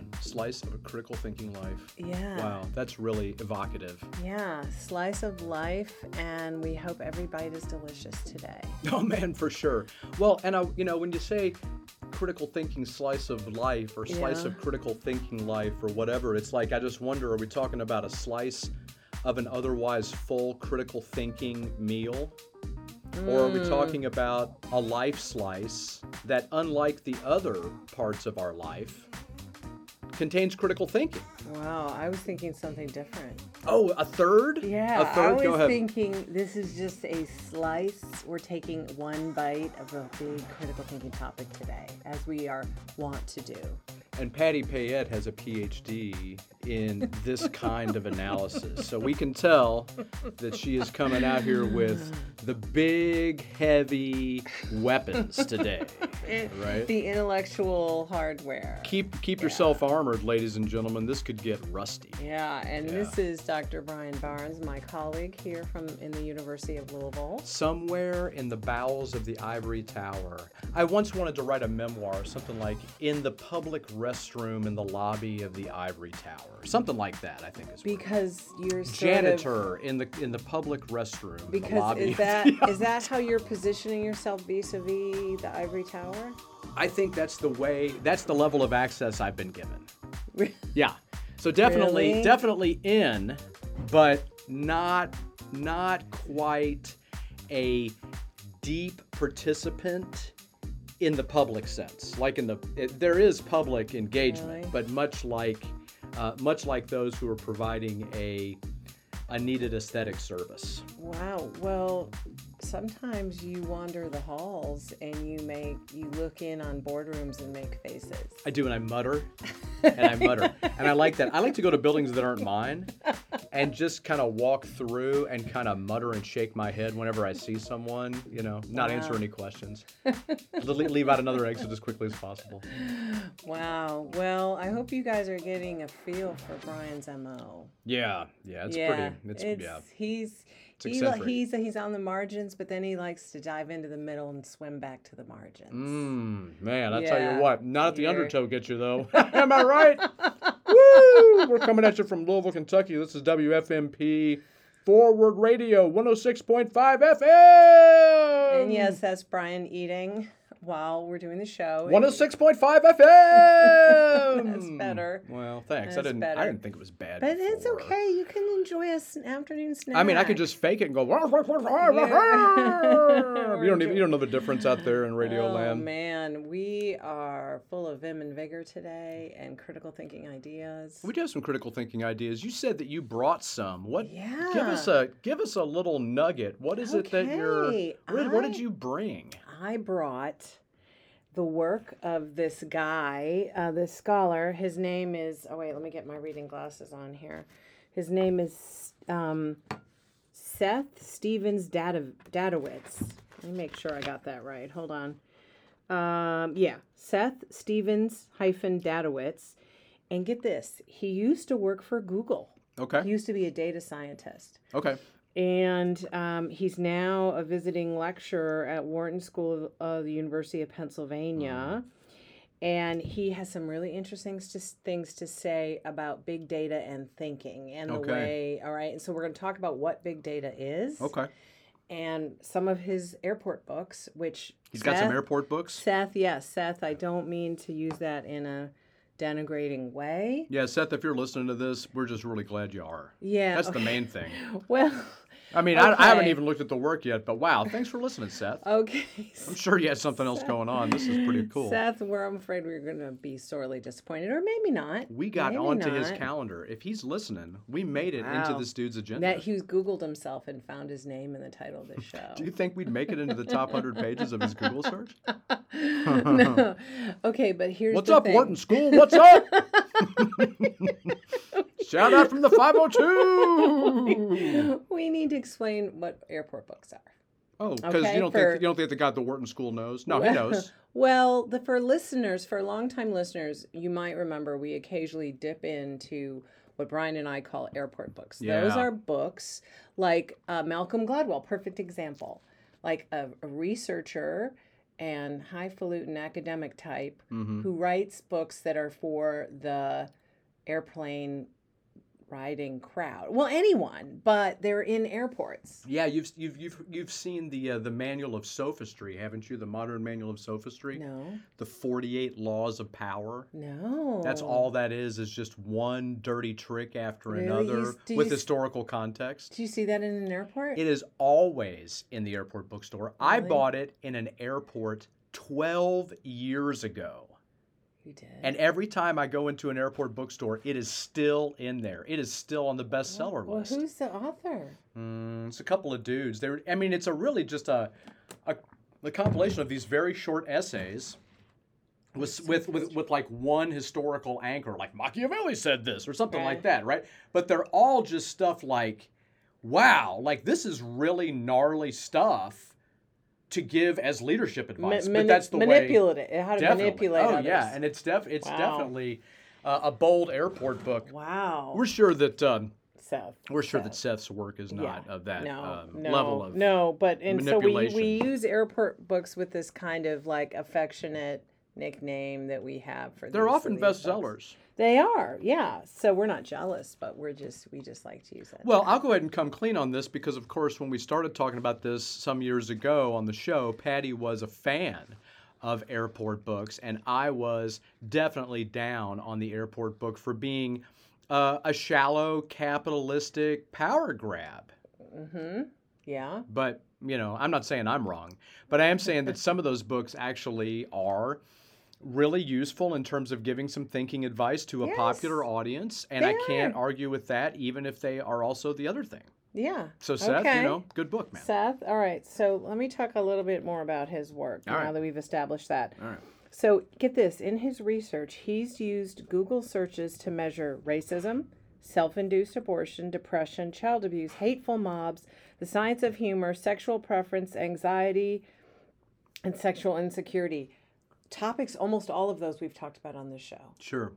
man, slice of a critical thinking life. Yeah. Wow, that's really evocative. Yeah, slice of life, and we hope every bite is delicious today. Oh man, for sure. Well, and I, you know, when you say critical thinking slice of life or slice Yeah. of critical thinking life or whatever, it's like I just wonder: Are we talking about a slice of an otherwise full critical thinking meal? Or are we Mm. talking about a life slice that, unlike the other parts of our life, contains critical thinking? Wow, I was thinking something different. Oh, a third? Yeah, a third. I was thinking this is just a slice. We're taking one bite of a big critical thinking topic today, as we are wont to do. And Patty Payette has a PhD in this kind of analysis. So we can tell that she is coming out here with the big, heavy weapons today. Right? The intellectual hardware. Keep keep yourself armored, ladies and gentlemen. This could get rusty. Yeah, and this is Dr. Brian Barnes, my colleague here from in the University of Louisville. Somewhere in the bowels of the ivory tower. I once wanted to write a memoir, something like "In the public restroom in the lobby of the ivory tower," something like that. I think is Because you're sort of- janitor in the in the public restroom. because lobby is that that how you're positioning yourself vis-a-vis the ivory tower? I think that's the way. That's the level of access I've been given. Yeah. So definitely, Really? definitely in, but not not quite a deep participant in the public sense. Like in the it, there is public engagement, Really? but much like uh, much like those who are providing a a needed aesthetic service. Wow. Well, sometimes you wander the halls and you make you look in on boardrooms and make faces. I do, and I mutter, and I mutter, and I like that. I like to go to buildings that aren't mine, and just kind of walk through and kind of mutter and shake my head whenever I see someone. You know, not answer any questions. Leave out another exit as quickly as possible. Wow. Well, I hope you guys are getting a feel for Brian's mo. Yeah, yeah, it's yeah, pretty. It's, yeah. He's he, he's he's on the margins, but then he likes to dive into the middle and swim back to the margins. Mm, man, I tell you what, not if the you're- undertow gets you though. Am I right? Woo! We're coming at you from Louisville, Kentucky. This is WFMP Forward Radio 106.5 FM. And yes, that's Brian eating while we're doing the show. 106.5 FM. That's better. Well, thanks. I didn't. better. I didn't think it was bad. But it's okay. You can enjoy a s- afternoon snack. I mean, I could just fake it and go. you don't even, you don't know the difference out there in radio Oh land. man, we are full of vim and vigor today and critical thinking ideas. We do have some critical thinking ideas. You said that you brought some. What? Yeah. Give us a give us a little nugget. What is it that you're? Okay, What, what did you bring? I brought the work of this guy, uh, this scholar. His name is. Oh wait, let me get my reading glasses on here. His name is um, Seth Stephens Data, Datowitz. Let me make sure I got that right. Hold on. Um, yeah, Seth Stephens hyphen Datowitz. And get this, he used to work for Google. Okay. He used to be a data scientist. Okay. And um, he's now a visiting lecturer at Wharton School of the University of Pennsylvania. And he has some really interesting to, things to say about big data and thinking and the way. All right. And so we're going to talk about what big data is Okay. and some of his airport books, which He's got some airport books. Seth, yes, Seth. I don't mean to use that in a denigrating way. Yeah, Seth, if you're listening to this, we're just really glad you are. Yeah. That's the main thing. Well, I mean, I, I haven't even looked at the work yet, but wow, thanks for listening, Seth. okay. I'm sure you had something else going on. This is pretty cool. Seth, where I'm afraid we're going to be sorely disappointed, or maybe not. We got Maybe onto his calendar. If he's listening, we made it into this dude's agenda. That Hughes Googled himself and found his name in the title of this show. Do you think we'd make it into the top 100 pages of his Google search? no. Okay, but here's What's up, thing. Wharton School? What's up? Shout out from the 502. we need to explain what airport books are. Oh, because Okay, you don't for- think you don't think the guy at the Wharton School knows? No, he knows. Well, the, for listeners, for longtime listeners, you might remember we occasionally dip into what Brian and I call airport books. Those are books like uh, Malcolm Gladwell, perfect example, like a, a researcher and highfalutin academic type Mhm. who writes books that are for the airplane riding crowd. Well, anyone, but they're in airports. Yeah, you've you've you've you've seen the uh, the manual of sophistry, haven't you? The modern manual of sophistry, No, the forty eight laws of power. no. That's all that is is just one dirty trick after Really? another You with s- historical context. Do you see that in an airport? It is always in the airport bookstore. I bought it in an airport 12 years ago. You did. And every time I go into an airport bookstore, it is still in there. It is still on the bestseller well, list. who's the author? Mm, it's a couple of dudes. They're, I mean, it's a really just a, a, a compilation of these very short essays with, with, with, with like one historical anchor, like Machiavelli said this or something like that, right? But they're all just stuff like, wow, like this is really gnarly stuff to give as leadership advice. Ma- but mani- that's the way. manipulate it. How to Definitely. manipulate Oh others. yeah, and it's def it's Wow. definitely uh, a bold airport book. wow. We're sure that um, Seth. we're sure Seth. that Seth's work is not Yeah. of that no, um, no, level of no, but and so we we use airport books with this kind of like affectionate nickname that we have for. They're often bestsellers. They are, yeah. So we're not jealous, but we're just we just like to use that. Well, term. I'll go ahead and come clean on this because, of course, when we started talking about this some years ago on the show, Patty was a fan of airport books, and I was definitely down on the airport book for being uh, a shallow capitalistic power grab. mm-hmm. Yeah. But, you know, I'm not saying I'm wrong, but I am saying that some of those books actually are really useful in terms of giving some thinking advice to a Yes. popular audience. And I can't are. argue with that, even if they are also the other thing. Yeah. So, Seth, Okay. you know, good book, man. Seth, all right. So let me talk a little bit more about his work All now right. that we've established that. All right. So get this in his research, he's used Google searches to measure racism, self induced abortion, depression, child abuse, hateful mobs, the science of humor, sexual preference, anxiety, and sexual insecurity. Topics, almost all of those we've talked about on this show. Sure.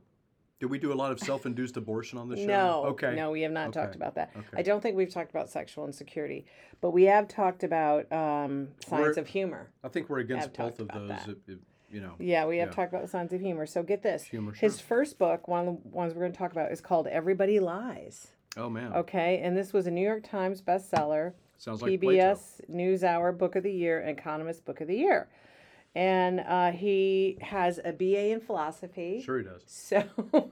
Did we do a lot of self-induced abortion on the show? No, Okay. no, we have not talked about that. Okay. I don't think we've talked about sexual insecurity, but we have talked about um, science We're- of humor. I think we're against both of those. that. If, if, you know. Yeah, we have Yeah. talked about science of humor. So get this. Humor, His sure. first book, one of the ones we're going to talk about, is called Everybody Lies. Oh man. Okay, and this was a New York Times bestseller, Sounds like PBS NewsHour Book of the Year, and Economist Book of the Year. And uh, he has a BA in philosophy. Sure, he does. So,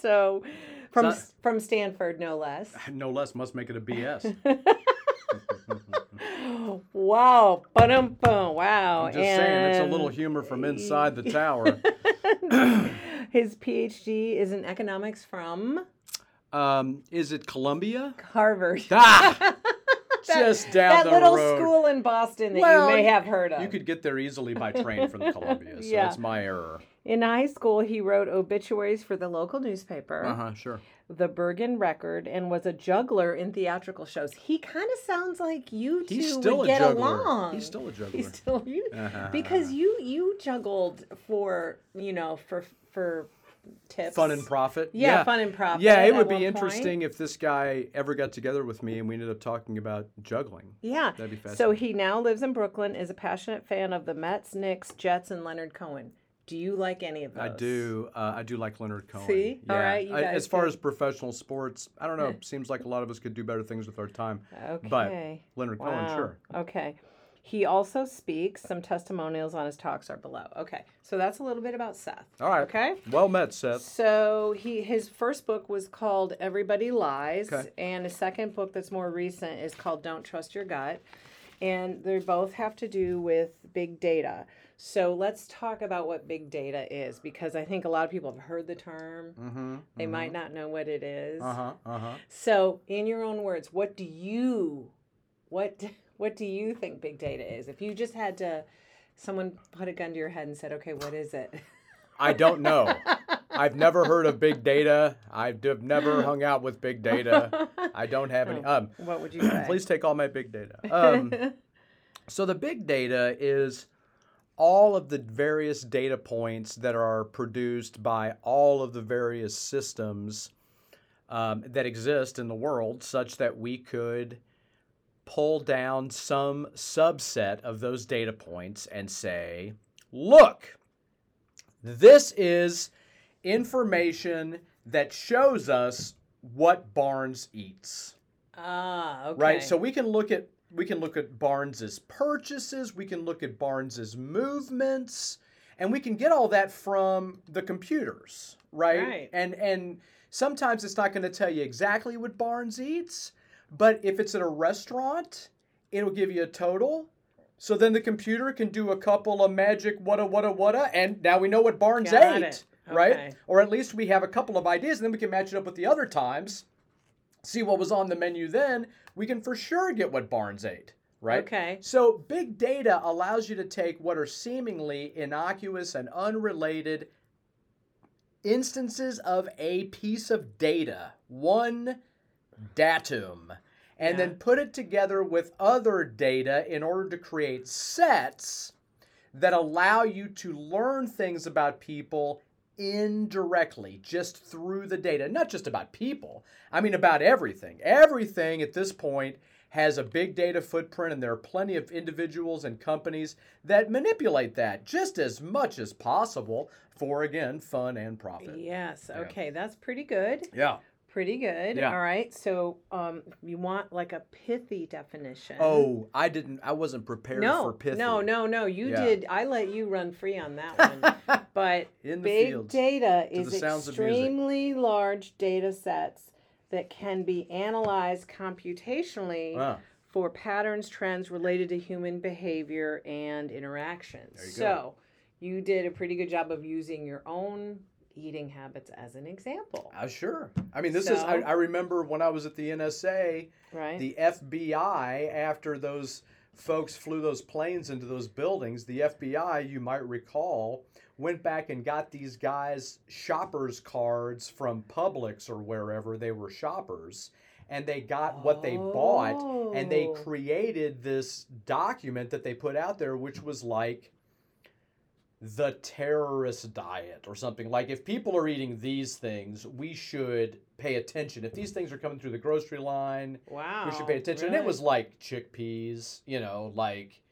so from So- from Stanford, no less. No less must make it a BS. wow, ba-dum, bum, wow. I'm just saying, it's a little humor from inside the tower. His PhD is in economics from Um, is it Columbia? Harvard. Ah, just down that little road. school in Boston that Well, you may have heard of. You could get there easily by train from Columbia, so Yeah. it's my error. In high school, he wrote obituaries for the local newspaper, Uh huh. Sure. the Bergen Record, and was a juggler in theatrical shows. He kind of sounds like you two He's still would a get juggler. along. He's still a juggler. He's still you Uh-huh. because you you juggled for you know for for tips. Fun and profit. Yeah, fun and profit. Yeah, it would be point. interesting if this guy ever got together with me and we ended up talking about juggling. Yeah. That'd be fascinating. So he now lives in Brooklyn, is a passionate fan of the Mets, Knicks, Jets, and Leonard Cohen. Do you like any of those? I do. Uh, I do like Leonard Cohen. See? All right, I- as far as professional sports, I don't know. Seems like a lot of us could do better things with our time. Okay. But Leonard Cohen, sure. Okay. He also speaks. Some testimonials on his talks are below. Okay. So that's a little bit about Seth. All right. Okay. Well met, Seth. So he his first book was called Everybody Lies, Okay. and his second book that's more recent is called Don't Trust Your Gut, and they both have to do with big data. So let's talk about what big data is because I think a lot of people have heard the term. Mm-hmm. They might not know what it is. Uh huh. Uh huh. So, in your own words, what do you what what do you think big data is? If you just had to someone put a gun to your head and said, "Okay, what is it?" I don't know. I've never heard of big data. I've never hung out with big data. I don't have any. Um, what would you say? please take all my big data. Um, so the big data is all of the various data points that are produced by all of the various systems um, that exist in the world such that we could pull down some subset of those data points and say, look, this is information that shows us what Barnes eats. Ah, okay. Right? So we can look at we can look at Barnes's purchases, we can look at Barnes's movements, and we can get all that from the computers, right? Right. And and sometimes it's not going to tell you exactly what Barnes eats, but if it's at a restaurant, it'll give you a total. So then the computer can do a couple of magic whata whata whata, and now we know what Barnes Got ate, it. right? Okay. Or at least we have a couple of ideas, and then we can match it up with the other times, see what was on the menu then. We can for sure get what Barnes ate, right? Okay. So big data allows you to take what are seemingly innocuous and unrelated instances of a piece of data, one datum, and Yeah. then put it together with other data in order to create sets that allow you to learn things about people indirectly just through the data not just about people i mean about everything everything at this point has a big data footprint and there are plenty of individuals and companies that manipulate that just as much as possible for again fun and profit Yes. Yeah. Okay, that's pretty good. yeah Pretty good. Yeah. All right. So, um, you want like a pithy definition? oh i didn't i wasn't prepared no, for pithy no, no, no. You Yeah. did. I let you run free on that one. but in the big fields data is the sounds of music. extremely large data sets that can be analyzed computationally Ah, for patterns, trends related to human behavior and interactions. You so, you did a pretty good job of using your own eating habits as an example, uh, sure i mean this is I, I remember when i was at the nsa right? the FBI, after those folks flew those planes into those buildings, the FBI, you might recall, went back and got these guys shoppers cards from Publix or wherever they were shoppers. And they got what they bought, and they Oh. created this document that they put out there, which was like the terrorist diet or something. Like, if people are eating these things, we should pay attention. If these things are coming through the grocery line, Wow. we should pay attention. And it was like chickpeas, you know, like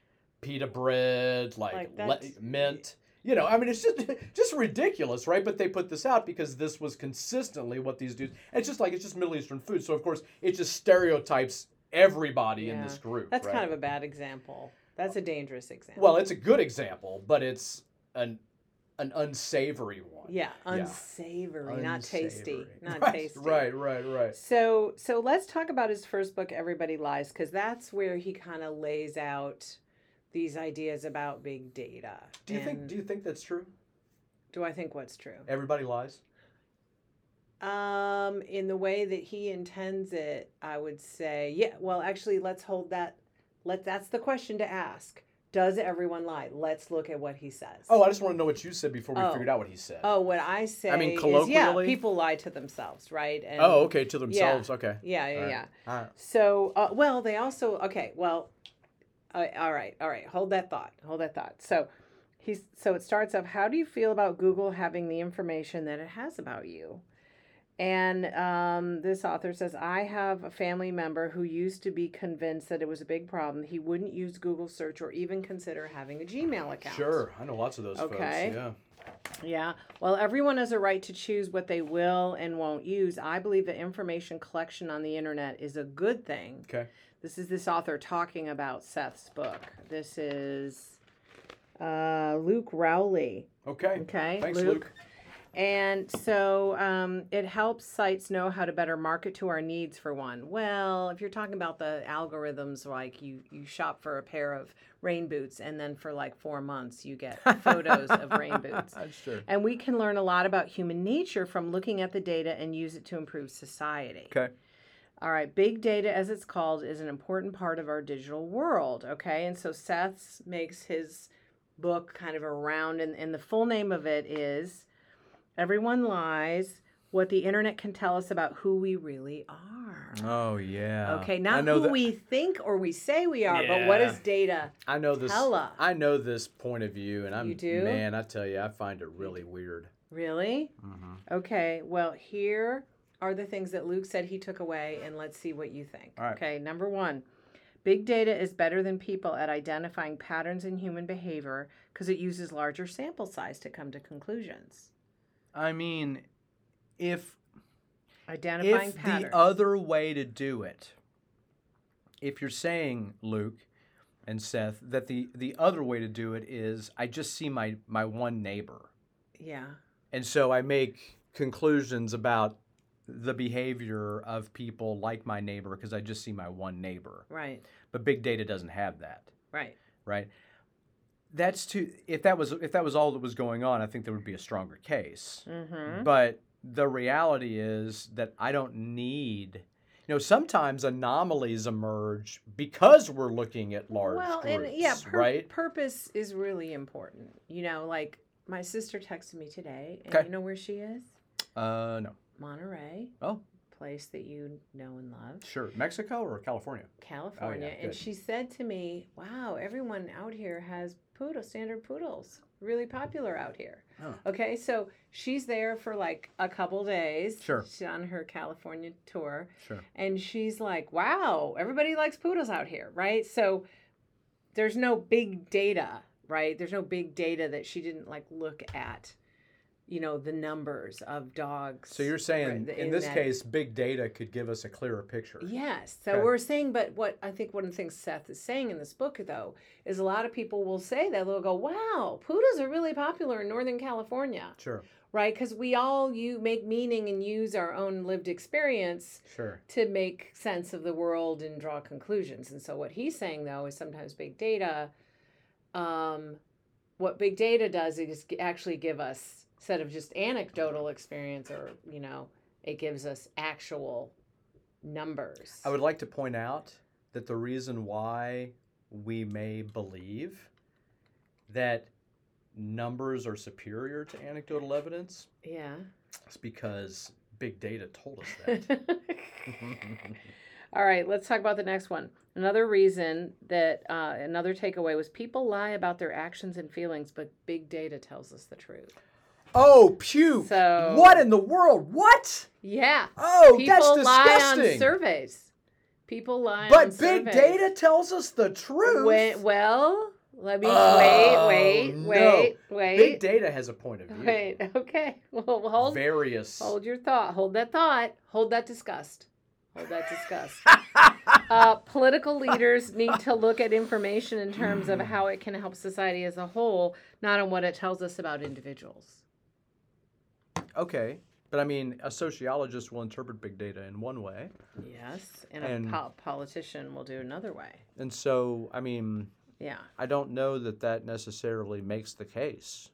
pita bread, like, Like le- mint. You know, I mean, it's just just ridiculous, right? But they put this out because this was consistently what these dudes. It's just like it's just Middle Eastern food, so of course it just stereotypes everybody in this group. That's right? kind of a bad example. That's a dangerous example. well, it's a good example, but it's an an unsavory one. yeah, unsavory, not tasty, not right, tasty. Right, right, right. So, so let's talk about his first book, Everybody Lies, because that's where he kind of lays out these ideas about big data. Do you think? Do you think that's true? do I think what's true? Everybody lies. Um, in the way that he intends it, I would say, yeah. Well, actually, let's hold that. Let that's the question to ask. Does everyone lie? Let's look at what he says. Oh, I just want to know what you said before we Oh. figured out what he said. Oh, what I say. I mean, is, yeah, colloquially? people lie to themselves, right? And, Oh, okay, to themselves. Okay. Yeah, yeah, All yeah. Right. So, uh, well, they also okay. Well, uh, all right, all right. Hold that thought. Hold that thought. So, he's so it starts off. How do you feel about Google having the information that it has about you? And um, this author says, I have a family member who used to be convinced that it was a big problem. He wouldn't use Google search or even consider having a Gmail account. Sure, I know lots of those Okay. folks. Yeah. Yeah. Well, everyone has a right to choose what they will and won't use. I believe that information collection on the internet is a good thing. Okay. This is this author talking about Seth's book. This is uh, Luke Rowley. Okay. Okay. Thanks, Luke. And so um, it helps sites know how to better market to our needs for one. Well, if you're talking about the algorithms, like you, you shop for a pair of rain boots and then for like four months you get photos of rain boots. That's true. And we can learn a lot about human nature from looking at the data and use it to improve society. Okay. All right, big data, as it's called, is an important part of our digital world. Okay, and so Seth makes his book kind of around, and, and the full name of it is Everyone Lies What the Internet Can Tell Us About Who We Really Are. Oh yeah. Okay, I not know who that- we think or we say we are, but what Yeah. does data I know this. tell us? I know this point of view, and I'm You do? man. I tell you, I find it really weird. really? Mm-hmm. Okay, well, here are the things that Luke said he took away, and let's see what you think. Right. Okay, number one. Big data is better than people at identifying patterns in human behavior because it uses larger sample size to come to conclusions. I mean, if Identifying if patterns. the other way to do it, if you're saying Luke and Seth that the the other way to do it is I just see my my one neighbor, yeah. and so I make conclusions about the behavior of people like my neighbor because I just see my one neighbor. Right. But big data doesn't have that, Right. right? That's too. If that was if that was all that was going on, I think there would be a stronger case. Mm-hmm. But the reality is that I don't need. You know, sometimes anomalies emerge because we're looking at large well, groups, and yeah, pur- right? purpose is really important. You know, like my sister texted me today, and Okay. you know where she is? Uh, no. Monterey, Oh, place that you know and love. sure. Mexico or California? California, and good. she said to me, "Wow, everyone out here has poodle standard poodles, really popular out here." Oh. Okay, so she's there for like a couple days. Sure. she's on her California tour, Sure. and she's like, "Wow, everybody likes poodles out here, right?" So there's no big data, right? There's no big data that she didn't like look at, you know, the numbers of dogs. So you're saying in in this that- case, big data could give us a clearer picture. Yes. So Okay. we're saying, but what I think one of the things Seth is saying in this book, though, is a lot of people will say that they'll go, "Wow, poodles are really popular in Northern California, Sure. right?" Because we all you make meaning and use our own lived experience Sure. to make sense of the world and draw conclusions. And so what he's saying though is sometimes big data, um, what big data does is actually give us instead of just anecdotal experience or you know it gives us actual numbers. I would like to point out that the reason why we may believe that numbers are superior to anecdotal evidence Yeah. is because big data told us that. All right, let's talk about the next one. Another reason that uh, another takeaway was people lie about their actions and feelings, but big data tells us the truth. Oh, puke! So- what in the world? What? Yeah. Oh, people that's lie on disgusting. surveys. People lie on but big surveys. data tells us the truth. Wait, well, let me Oh, wait, wait, no. wait, wait. Big data has a point of view. Wait, okay. Well, hold Various. hold your thought. Hold that thought. Hold that disgust. Hold that disgust. uh, political leaders need to look at information in terms of how it can help society as a whole, not on what it tells us about individuals. Okay, but I mean, a sociologist will interpret big data in one way, Yes, and, And- a po- politician will do another way. and so I mean, Yeah. I don't know that that necessarily makes the case.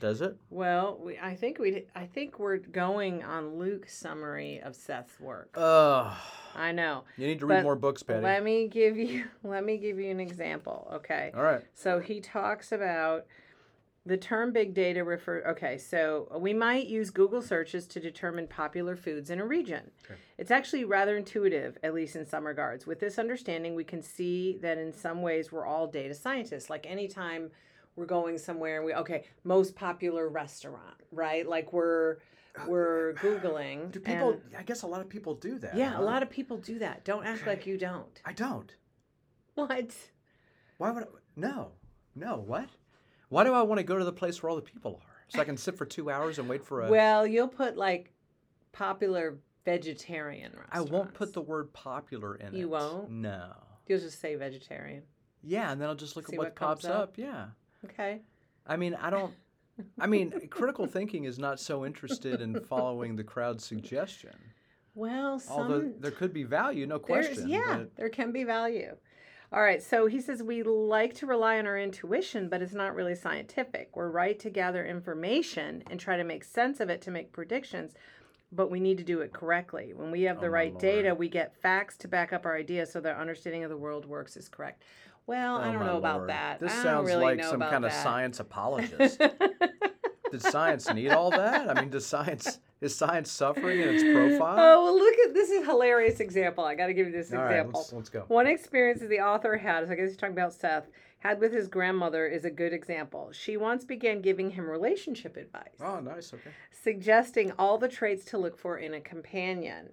Does it? Well, we, I think we I think we're going on Luke's summary of Seth's work. Ugh. I know. You need to read more books, Patty. Let me give you let me give you an example, okay? All right. So he talks about the term big data refer okay, so we might use Google searches to determine popular foods in a region. Okay. It's actually rather intuitive, at least in some regards. With this understanding, we can see that in some ways we're all data scientists. Like anytime we're going somewhere and we okay, most popular restaurant, right? Like we're oh, we're googling. Do people? and- I guess a lot of people do that. yeah, huh? a lot of people do that. Don't act like you don't. I don't. What? Why would? I, no, no. What? Why do I want to go to the place where all the people are so I can sit for two hours and wait for a? Well, you'll put like popular vegetarian. I won't put the word popular in it. You won't? No. You'll just say vegetarian. Yeah, and then I'll just look See at what, what pops up? up. Yeah. Okay. I mean, I don't. I mean, critical thinking is not so interested in following the crowd's suggestion. Well, some Although there could be value, no question. yeah, there can be value. All right, so he says we like to rely on our intuition, but it's not really scientific. We're right to gather information and try to make sense of it to make predictions, but we need to do it correctly. When we have oh the Oh, right Lord. data, we get facts to back up our ideas so that our understanding of the world works is correct. Well, oh I Oh, don't my know about that. This I don't sounds really like some kind of science apologist. Did science need all that? I mean, does science is science suffering in its oh, profile? Oh, well, look at this is a hilarious example. I got to give you this all right, example. let's, let's go. One experience that the author had, so I guess he's talking about Seth, had with his grandmother is a good example. She once began giving him relationship advice, Oh, nice. Okay. suggesting all the traits to look for in a companion.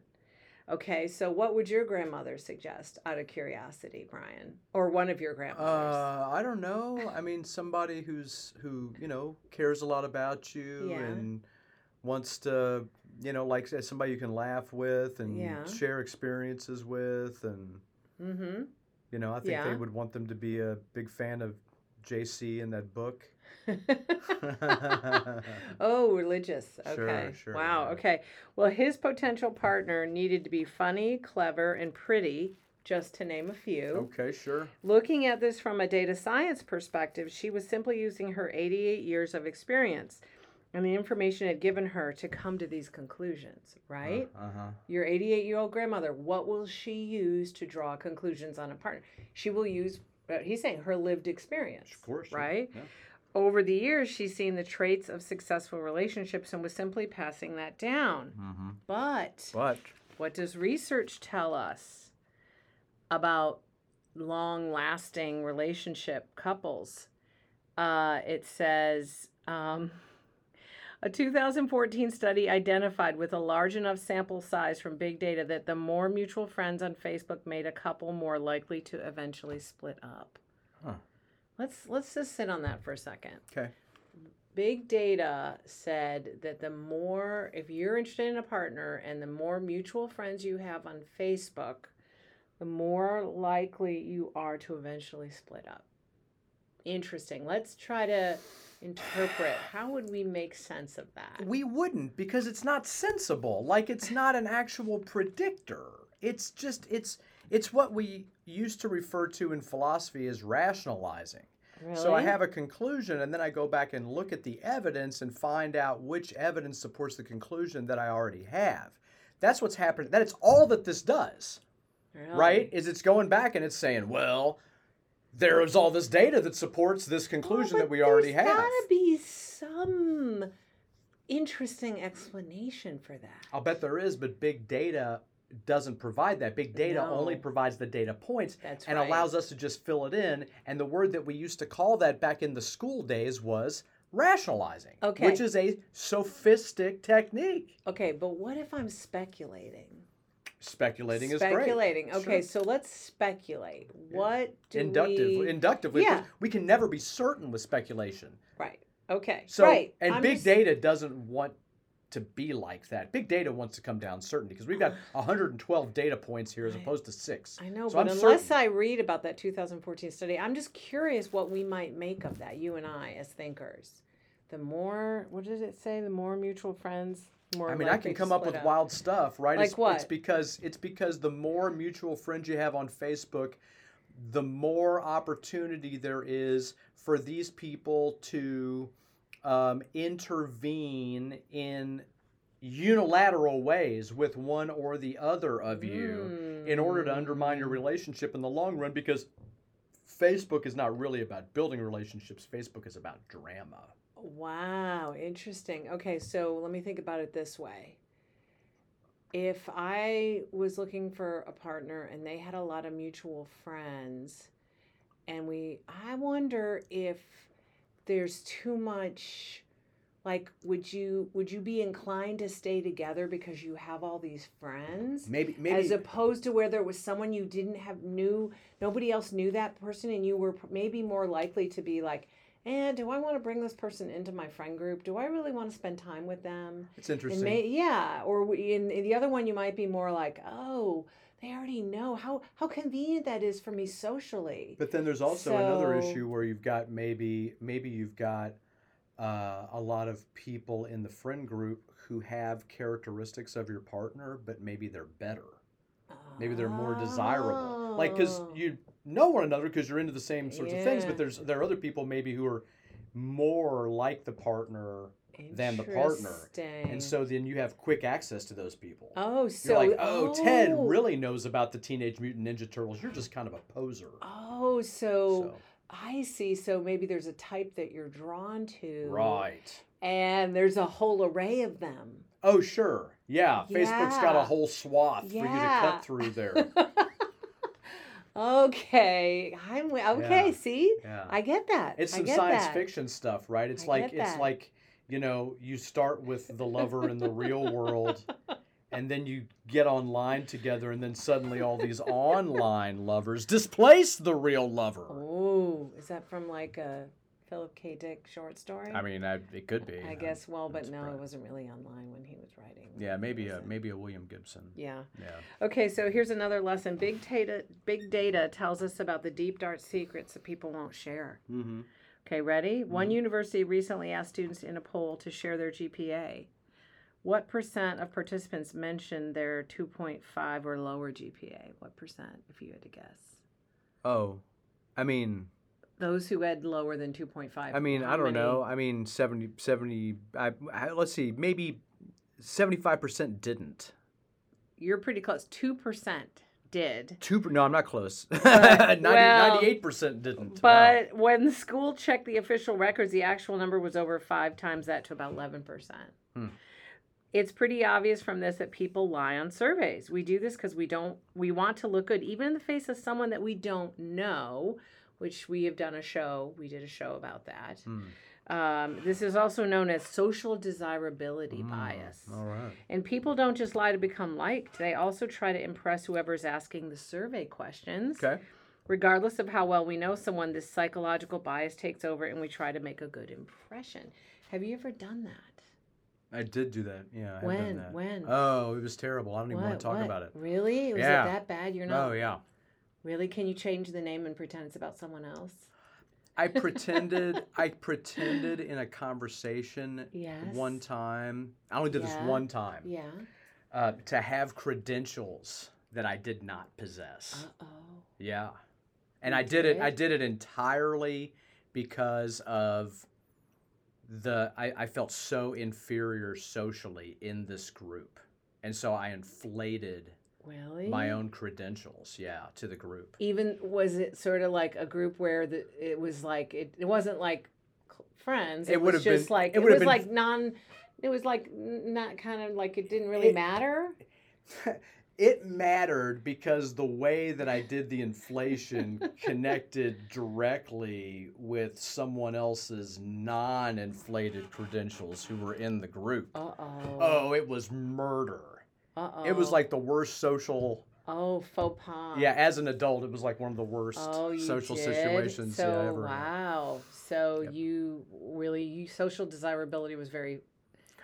Okay, so what would your grandmother suggest out of curiosity, Brian? Or one of your grandmothers? Uh, I don't know. I mean, somebody who's who you know cares a lot about you Yeah. and wants to, you know, like somebody you can laugh with and Yeah. share experiences with, and mm-hmm. you know, I think Yeah. they would want them to be a big fan of JC in that book. oh, religious. Okay. sure, Wow. yeah. Okay. Well, his potential partner needed to be funny, clever, and pretty, just to name a few. okay, sure. Looking at this from a data science perspective, she was simply using her 88 years of experience and the information it had given her to come to these conclusions, right? Uh huh. Your 88 year old grandmother, what will she use to draw conclusions on a partner? She will use, uh, he's saying, her lived experience. Of course. Right? yeah. Over the years, she's seen the traits of successful relationships and was simply passing that down. Mm-hmm. But But what does research tell us about long lasting relationship couples? Uh, it says um, a 2014 study identified with a large enough sample size from big data that the more mutual friends on Facebook made a couple more likely to eventually split up. Huh. Let's let's just sit on that for a second okay. big data said that the more if you're interested in a partner and the more mutual friends you have on facebook the more likely you are to eventually split up interesting let's try to interpret how would we make sense of that We wouldn't because it's not sensible. Like it's not an actual predictor. It's just it's it's what we used to refer to in philosophy as rationalizing. So I have a conclusion and then I go back and look at the evidence and find out which evidence supports the conclusion that I already have. That's what's happening. That is all that this does, Really? right? Is it's going back and it's saying, well, there is all this data that supports this conclusion Well, that we already there's have. gotta be some interesting explanation for that I'll bet there is, but big data doesn't provide that. Big data only provides the data points that's and right. allows us to just fill it in. And the word that we used to call that back in the school days was rationalizing, Okay. which is a sophistic technique. okay but what if i'm speculating Speculating is speculating. great. Okay, Sure. so let's speculate. Yeah. What do Inductive, we? inductively, Yeah. we can never be certain with speculation. Right. Okay. So, right. and I'm big just- data doesn't want to be like that. Big data wants to come down certainty because we've got 112 data points here as opposed to six. I know, So but I'm unless certain. I read about that 2014 study, I'm just curious what we might make of that. You and I, as thinkers, the more what did it say? The more mutual friends, more. I mean, I can come up with wild stuff, right? Like it's, what? It's because it's because the more mutual friends you have on Facebook, the more opportunity there is for these people to um, intervene in unilateral ways with one or the other of you in order to undermine your Mm. relationship in the long run because Facebook is not really about building relationships. Facebook is about drama. Wow, interesting. Okay, so let me think about it this way. If I was looking for a partner and they had a lot of mutual friends, and we, I wonder if there's too much. Like, would you would you be inclined to stay together because you have all these friends? Maybe maybe as opposed to where there was someone you didn't have knew nobody else knew that person and you were maybe more likely to be like eh do i want to bring this person into my friend group do i really want to spend time with them it's interesting. may, yeah or we- in, in the other one you might be more like oh they already know how how convenient that is for me socially But then there's also another issue where you've got maybe maybe you've got uh, a lot of people in the friend group who have characteristics of your partner, but maybe they're better. Maybe they're more desirable. Like because Oh. you know one another because you're into the same sorts of things. But there's there are other people maybe who are more like the partner, than the partner. and so then you have quick access to those people. oh You're so like, oh, Ted oh. really knows about the Teenage Mutant Ninja Turtles. You're just kind of a poser. oh so So, I see. So maybe there's a type that you're drawn to. right. And there's a whole array of them. Oh, sure. Yeah. Facebook's got a whole swath for you to cut through there. Okay, I'm okay. Yeah. See, Yeah. I get that. It's some science that. fiction stuff, right? It's I like it's like you know, you start with the lover in the real world, and then you get online together, and then suddenly all these online lovers displace the real lover. Oh, is that from like a Philip K. Dick short story? I mean, I, it could be. I guess. Well, but I'm no, it wasn't really online when he was writing. Yeah, maybe a maybe a William Gibson. Yeah. Yeah. Okay, so here's another lesson. Big data, big data tells us about the deep dark secrets that people won't share. Mm-hmm. Okay, ready? One mm-hmm. university recently asked students in a poll to share their GPA. What percent of participants mentioned their 2.5 or lower GPA? What percent, if you had to guess? Oh, I mean, Those who had lower than 2.5. I mean, I don't many- know. I mean, 70, 70 I, I, let's see, maybe seventy-five percent didn't. You're pretty close. 2% did. Two, no, I'm not close. 98 percent didn't. Wow. But when the school checked the official records, the actual number was over five times that to about 11%. Hmm. It's pretty obvious from this that people lie on surveys. We do this because we don't we want to look good even in the face of someone that we don't know, which we have done a show. We did a show about that. Hmm. Um, this is also known as social desirability Mm, bias. All right. And people don't just lie to become liked, they also try to impress whoever's asking the survey questions. Okay. Regardless of how well we know someone, this psychological bias takes over and we try to make a good impression. Have you ever done that? I did do that. Yeah. I When? That. When? Oh, it was terrible. I don't even want to talk What? about it. Really? Was Yeah. it that bad? You're not Oh yeah. really? Can you change the name and pretend it's about someone else? I pretended. I pretended in a conversation Yes. one time. I only did Yeah. this one time. Yeah. Uh, to have credentials that I did not possess. Uh oh. Yeah. And You I did it I did? did it entirely because of the I, I felt so inferior socially in this group. And so I inflated Really? my own credentials, yeah, to the group. Even was it sort of like a group where the it was like it, it wasn't like friends. It It, would was have just been- like it it, was been- like non. It was like not kind of like it didn't really It- matter. It mattered because the way that I did the inflation connected directly with someone else's non inflated credentials who were in the group. Uh oh. Oh, it was murder. Uh oh. It was like the worst social. oh faux pas. Yeah, as an adult, it was like one of the worst Oh, social did? situations So yeah, ever. wow. So Yep. you really you social desirability was very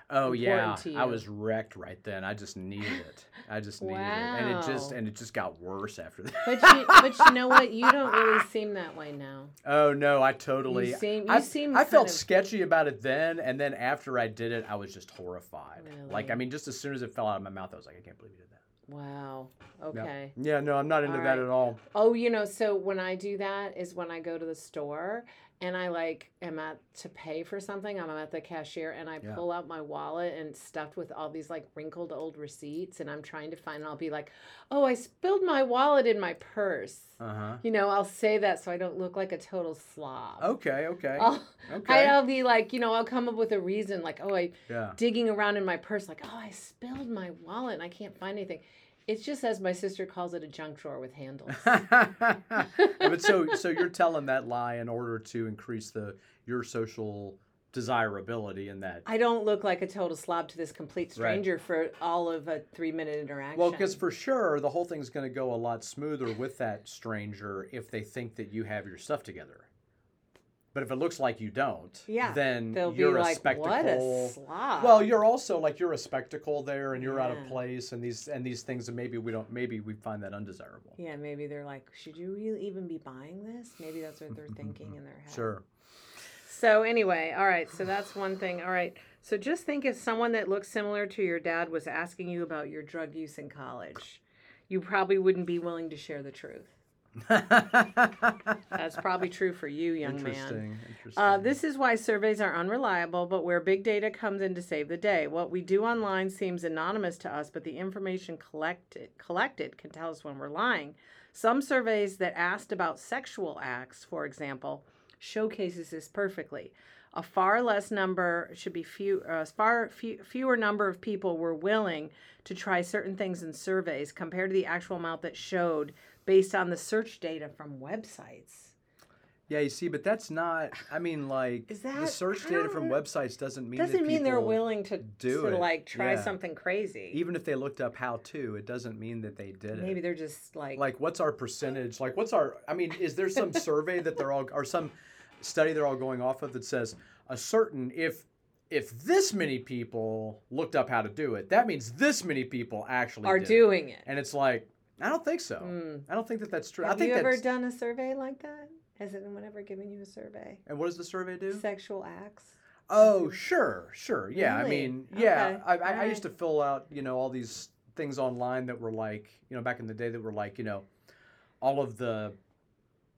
Oh yeah, I was wrecked right then. I just needed it. I just needed it, and it just and it just got worse after that. But you, but you know what? You don't really seem that way now. oh no, I totally. You seem you I, seem. I felt of- sketchy about it then, and then after I did it, I was just horrified. Like I mean, just as soon as it fell out of my mouth, I was like, I can't believe you did that. Wow. Okay. Yeah, no, I'm not into that at all. Oh, you know, so when I do that is when I go to the store and I like am at to pay for something. I'm at the cashier and I Yeah. pull out my wallet and stuffed with all these like wrinkled old receipts and I'm trying to find. And I'll be like, oh, I spilled my wallet in my purse. Uh huh. You know, I'll say that so I don't look like a total slob. Okay, okay, I'll, okay. I'll be like, you know, I'll come up with a reason like, oh, I yeah. digging around in my purse, like, oh, I spilled my wallet and I can't find anything. It's just as my sister calls it a junk drawer with handles. but so so you're telling that lie in order to increase the your social desirability in that. I don't look like a total slob to this complete Right. stranger for all of a three minute interaction. Well, because for sure the whole thing's going to go a lot smoother with that stranger if they think that you have your stuff together. But if it looks like you don't, Yeah, then they'll be you're a like, spectacle. what a slob. Well, you're also like you're a spectacle there, and you're out of place, and these and these things, and maybe we don't, maybe we find that undesirable. yeah, maybe they're like, should you really even be buying this? Maybe that's what they're thinking in their head. Sure. So anyway, all right. So that's one thing. All right. So just think if someone that looks similar to your dad was asking you about your drug use in college, you probably wouldn't be willing to share the truth. That's probably true for you, young man. interesting. Interesting. Uh, this is why surveys are unreliable, but where big data comes in to save the day. What we do online seems anonymous to us, but the information collected collected can tell us when we're lying. Some surveys that asked about sexual acts, for example, showcases this perfectly. A far less number should be few, uh, far few, fewer number of people were willing to try certain things in surveys compared to the actual amount that showed based on the search data from websites. Yeah, you see, but that's not. I mean, like Is the that- search data from websites doesn't mean Doesn't that mean they're willing to, do to it. like try Yeah. something crazy. Even if they looked up how to, it doesn't mean that they did it. Maybe they're just like, Like, what's our percentage? Like, what's our? I mean, is there some survey that they're all, or some study they're all going off of that says a certain if if this many people looked up how to do it, that means this many people actually are did it. doing it. And it's like, I don't think so. Mm. I don't think that that's true. Have I think you ever done a survey like that? Has anyone ever given you a survey? and what does the survey do? Sexual acts. Oh, sure, sure. Yeah, I mean, yeah. Okay, I, I, I used to fill out, you know, all these things online that were like, you know, back in the day that were like, you know, all of the,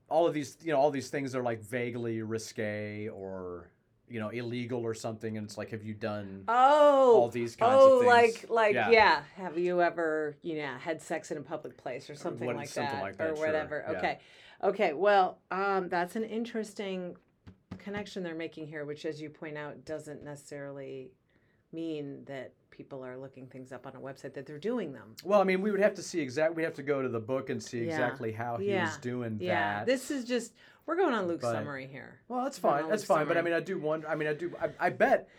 all of these, you know, all these things are like vaguely risque or, you know, illegal or something. And it's like, have you done Oh, all these kinds oh, of things? Oh like like Yeah. yeah. Have you ever you know had sex in a public place or something what- like something that like that, or sure, whatever? yeah. Okay, okay. Well, um, that's an interesting connection they're making here, which, as you point out, doesn't necessarily mean that people are looking things up on a website that they're doing them. Well, I mean, we would have to see exact. We'd have to go to the book and see Yeah. exactly how he's Yeah. doing Yeah, that. this is just we're going on Luke's But- summary here. Well, that's fine. That's fine. But I mean, I do wonder. I mean, I do. I, I bet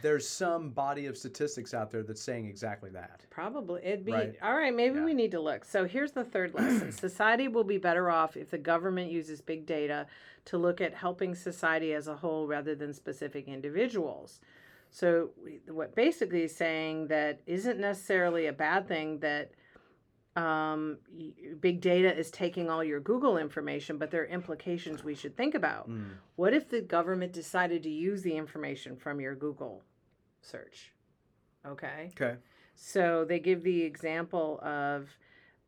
there's some body of statistics out there that's saying exactly that. Probably. It'd be Right. all right. Maybe Yeah. we need to look. So here's the third lesson Society will be better off if the government uses big data to look at helping society as a whole rather than specific individuals. So, what basically is saying that isn't necessarily a bad thing that um, big data is taking all your Google information, but there are implications we should think about. Mm. What if the government decided to use the information from your Google search? Okay. Okay. So they give the example of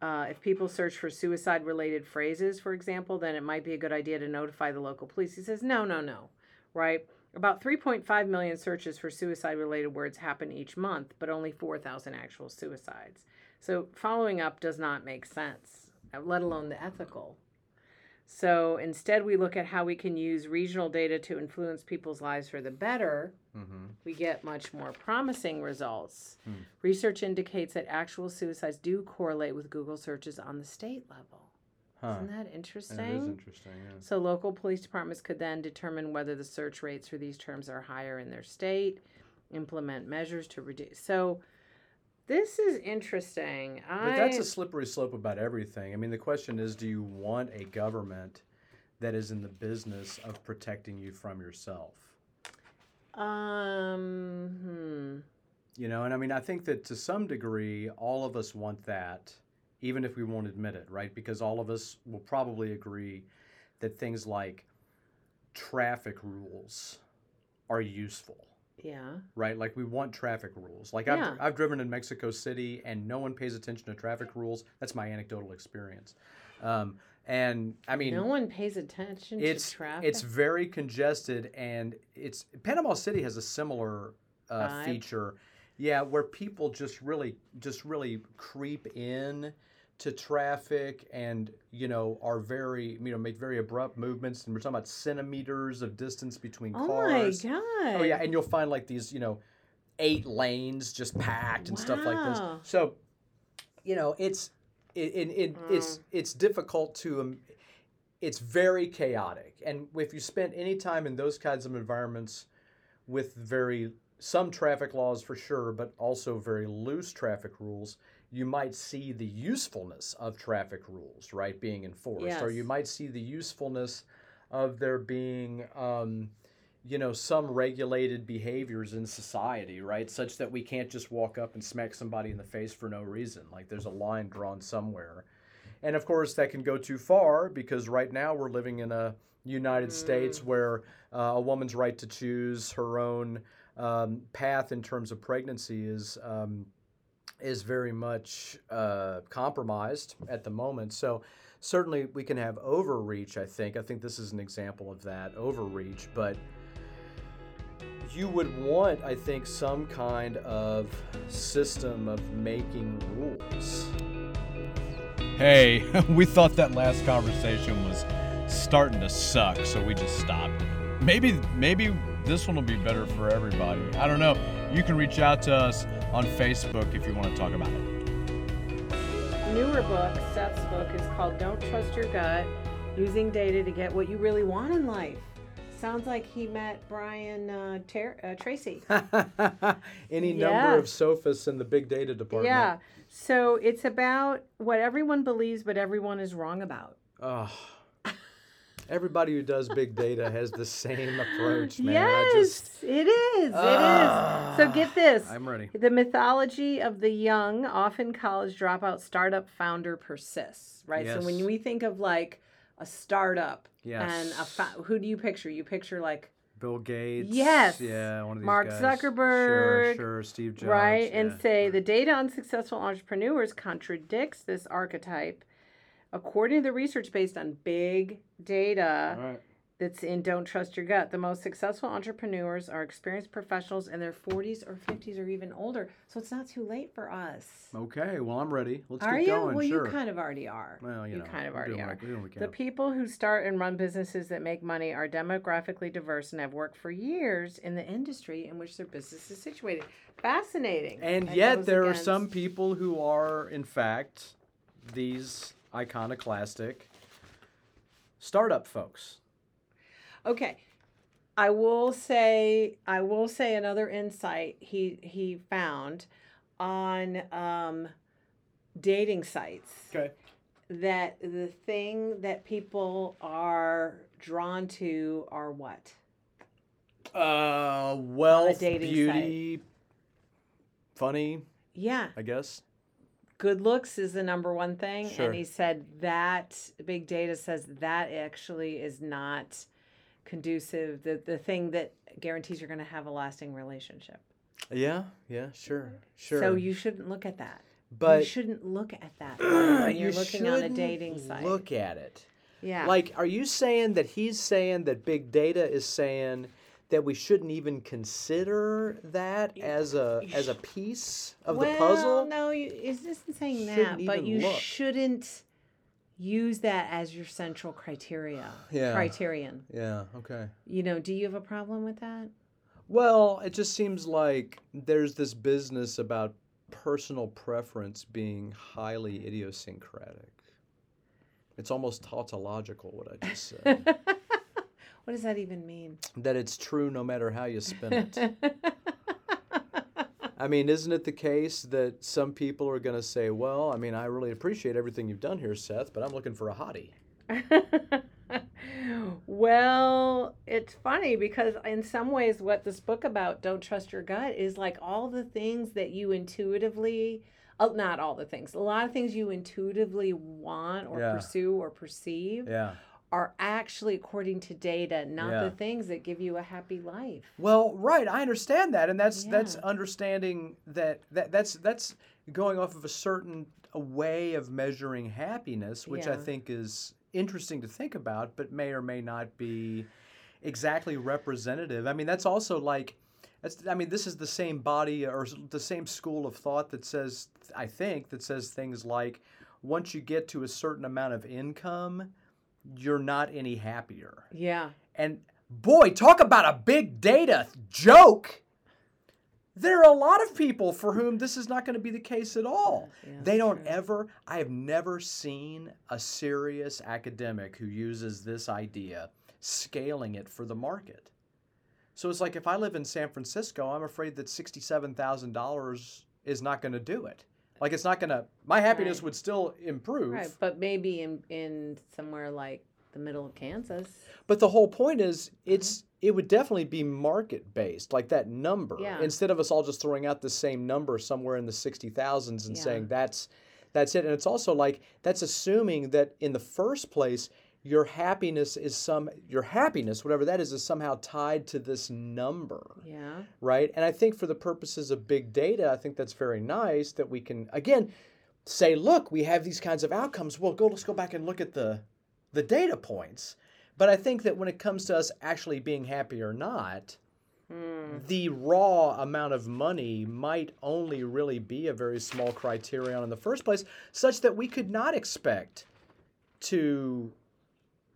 uh, if people search for suicide related phrases, for example, then it might be a good idea to notify the local police. He says, no, no, no, right? About 3.5 million searches for suicide related words happen each month, but only 4,000 actual suicides. So following up does not make sense, let alone the ethical. So instead, we look at how we can use regional data to influence people's lives for the better Mm-hmm. we get much more promising results. Hmm. Research indicates that actual suicides do correlate with Google searches on the state level. Huh. Isn't that That interesting? is interesting. Yeah. So local police departments could then determine whether the search rates for these terms are higher in their state, implement measures to reduce. So this is interesting. But that's a slippery slope about everything. I mean, the question is, do you want a government that is in the business of protecting you from yourself? um hmm. You know, and I mean, I think that to some degree, all of us want that, even if we won't admit it, right? Because all of us will probably agree that things like traffic rules are useful, yeah. right? Like we want traffic rules. Like Yeah. I've, I've driven in Mexico City and no one pays attention to traffic rules. That's my anecdotal experience. Um, and I mean, no one pays attention it's to traffic. it's very congested and it's Panama City has a similar uh, feature yeah where people just really just really creep in to traffic and you know are very you know make very abrupt movements. And we're talking about centimeters of distance between oh cars Oh my god. oh yeah. And you'll find like these you know eight lanes just packed and stuff like this. So you know it's it, it, it it's it's difficult to um, it's very chaotic. And if you spend any time in those kinds of environments with very some traffic laws for sure but also very loose traffic rules you might see the usefulness of traffic rules right being enforced or you might see the usefulness of there being um, you know some regulated behaviors in society right such that we can't just walk up and smack somebody in the face for no reason. Like there's a line drawn somewhere. And of course that can go too far because right now we're living in a united states where uh, a woman's right to choose her own um, path in terms of pregnancy is um, is very much uh, compromised at the moment so certainly we can have overreach i think i think this is an example of that overreach but you would want, I think, some kind of system of making rules. Hey, we thought that last conversation was starting to suck, so we just stopped. Maybe maybe this one will be better for everybody. I don't know. You can reach out to us on Facebook if you want to talk about it. newer book, Seth's book, is called Don't Trust Your Gut Using Data to Get What You Really Want in Life. Sounds like he met Brian uh, Ter- uh, Tracy. Any Yeah. number of sophists in the big data department. yeah. So it's about what everyone believes, but everyone is wrong about. Oh. Everybody who does big data has the same approach, man. Yes, just it is. It is. So ah. get this. I'm ready. The mythology of the young, often college dropout startup founder persists, right? Yes. So when we think of like a startup Yes. and a fa- who do you picture? You picture like Bill Gates. Yes. Yeah, one of these Mark guys. Zuckerberg, Sure, sure. Steve Jobs. right and yeah. say the data on successful entrepreneurs contradicts this archetype. According to the research based on big data, right. that's in Don't Trust Your Gut. The most successful entrepreneurs are experienced professionals in their 40s or 50s or even older. So it's not too late for us. Okay, well, I'm ready. Let's are get you? going. well, sure. you kind of already are. well, you, know, kind of already are. what- we're doing what we The people who start and run businesses that make money are demographically diverse and have worked for years in the industry in which their business is situated. Fascinating. And That yet, there against- are some people who are, in fact, these iconoclastic startup folks. Okay. I will say I will say another insight he he found on um, dating sites Okay. that the thing that people are drawn to are what? Uh, wealth, beauty, funny, Yeah, I guess. Good looks is the number one thing Sure. and he said that big data says that actually is not conducive the the thing that guarantees you're going to have a lasting relationship. Yeah, yeah, sure, sure. So you shouldn't look at that. but you shouldn't look at that when you you're looking on a dating site. Look at it. yeah. Like, are you saying that he's saying that big data is saying that we shouldn't even consider that as a as a piece of well, the puzzle? no, you, it isn't saying that, but you look. shouldn't use that as your central criteria. Yeah. Criterion. Yeah. Okay. You know, do you have a problem with that? Well, it just seems like there's this business about personal preference being highly idiosyncratic. It's almost tautological what I just said. what does that even mean? that it's true no matter how you spin it. I mean, isn't it the case that some people are going to say, well, I mean, I really appreciate everything you've done here, Seth, but I'm looking for a hottie? well, it's funny because in some ways, what this book about "Don't Trust Your Gut" is like all the things that you intuitively, uh, not all the things, a lot of things you intuitively want or Yeah. pursue or perceive Yeah. Are actually according to data, not Yeah. the things that give you a happy life. Well, right, I understand that, and that's that's understanding that, that that's that's going off of a certain a way of measuring happiness, which I think is interesting to think about, but may or may not be exactly representative. I mean, that's also like that's I mean, this is the same body or the same school of thought that says I think that says things like once you get to a certain amount of income, you're not any happier. Yeah. And boy, talk about a big data joke. There are a lot of people for whom this is not going to be the case at all. Yeah, they don't true. ever, I have never seen a serious academic who uses this idea scaling it for the market. So it's like if I live in San Francisco, I'm afraid that $67,000 is not going to do it. Like it's not to, my happiness Right. would still improve. Right. But maybe in, in somewhere like the middle of Kansas. But the whole point is, Mm-hmm. it's it would definitely be market based, like that number. Yeah. Instead of us all just throwing out the same number somewhere in the sixty thousands and Yeah. saying that's that's it. And it's also like that's assuming that in the first place your happiness is some your happiness, whatever that is, is somehow tied to this number Yeah. right? And I think for the purposes of big data, I think that's very nice that we can again say, look, we have these kinds of outcomes. Well, go let's go back and look at the the data points. But I think that when it comes to us actually being happy or not, Hmm. the raw amount of money might only really be a very small criterion in the first place, such that we could not expect to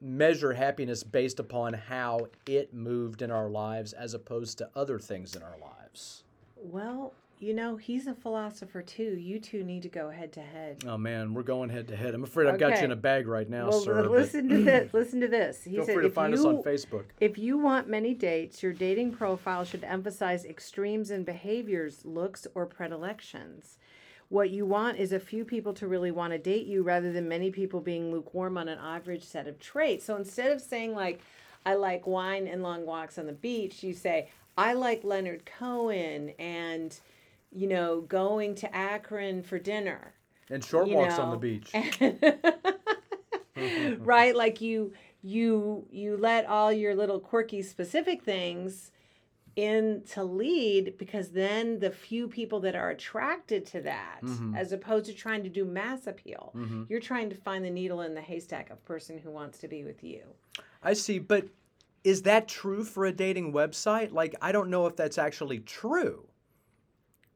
measure happiness based upon how it moved in our lives as opposed to other things in our lives. Well, you know, he's a philosopher too. You two need to go head to head. Oh man, we're going head to head. I'm afraid I've got you in a bag right now, Well, sir. listen to this. Listen to this. He Feel said, free to if find you, us on Facebook. If you want many dates, your dating profile should emphasize extremes in behaviors, looks, or predilections. What you want is a few people to really want to date you rather than many people being lukewarm on an average set of traits. So instead of saying, like, I like wine and long walks on the beach, you say, I like Leonard Cohen and, you know, going to Akron for dinner And short you walks on the beach. right like you you you let all your little quirky specific things in to lead because then the few people that are attracted to that Mm-hmm. as opposed to trying to do mass appeal you're trying to find the needle in the haystack of person who wants to be with you I see, but is that true for a dating website? Like, I don't know if that's actually true.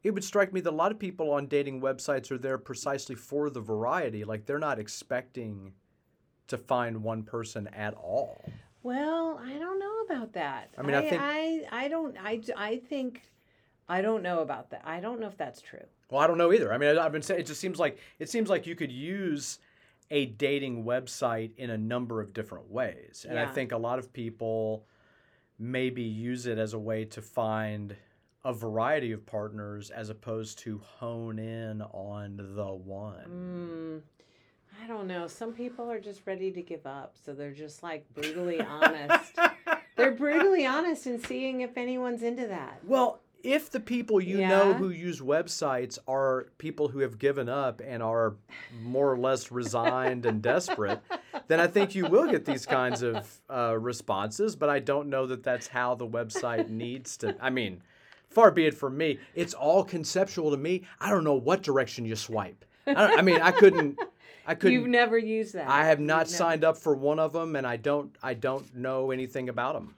It would strike me that a lot of people on dating websites are there precisely for the variety. Like, they're not expecting to find one person at all. Well i don't know about that. I mean, I think- I, I don't I, I think i don't know about that. I don't know if that's true. Well, I don't know either. I mean, I- I've been saying it just seems like it seems like you could use a dating website in a number of different ways, and I think a lot of people maybe use it as a way to find a variety of partners as opposed to hone in on the one. Mm, I don't know. Some people are just ready to give up, so they're just like brutally honest. they're brutally honest in seeing if anyone's into that. Well, if the people you know who use websites are people who have given up and are more or less resigned and desperate, then I think you will get these kinds of uh, responses. But I don't know that that's how the website needs to. I mean, far be it from me. It's all conceptual to me. I don't know what direction you swipe. I, don't, I mean, I couldn't. I couldn't. You've never used that. I have You've not never- signed up for one of them, and I don't. I don't know anything about them.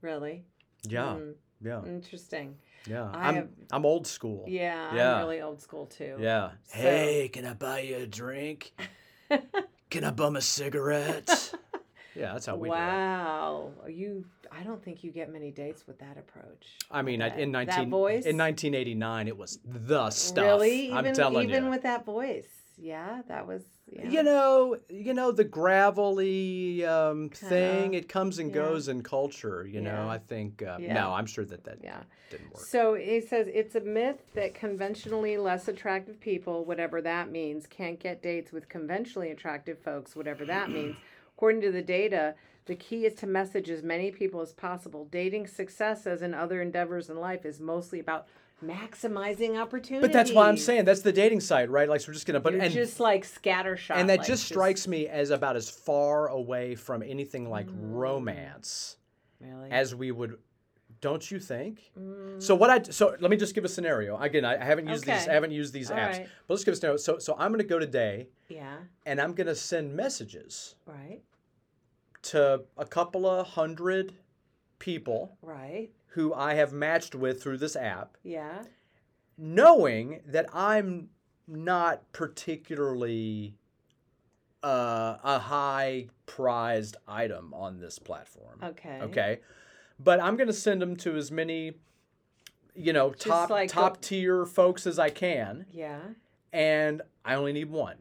Really? Yeah, Mm, yeah, Interesting. yeah. I I'm have- I'm old school. Yeah, Yeah. I'm really old school too. Yeah. So- Hey, can I buy you a drink? can I bum a cigarette? yeah, that's how we do it. Wow. You, I don't think you get many dates with that approach. I mean, in That- that 19 voice? in 1989, it was the stuff. Really? Even, I'm telling even you. Even with that voice. Yeah, that was. Yeah. You know, you know the gravelly um, thing. It comes and yeah. goes in culture. You know, I think. Uh, Yeah. No, I'm sure that that Yeah. didn't work. So it says it's a myth that conventionally less attractive people, whatever that means, can't get dates with conventionally attractive folks, whatever that means. According to the data, the key is to message as many people as possible. Dating success, as in other endeavors in life, is mostly about maximizing opportunities. But that's why I'm saying that's the dating site, right? Like, so we're just gonna. But You're and just like scattershot. and that like, just strikes me as about as far away from anything like Mm. romance. really. as we would don't you think Mm, so what i so let me just give a scenario again i, I haven't used these i haven't used these All apps right. but let's give a scenario so so i'm to go today yeah. and i'm to send messages Right. to a couple of hundred people Right. Who i have matched with through this app Yeah. knowing that i'm not particularly uh, a high prized item on this platform Okay. Okay. But I'm going to send them to as many, you know, top like top a- tier folks as I can, Yeah. and I only need one.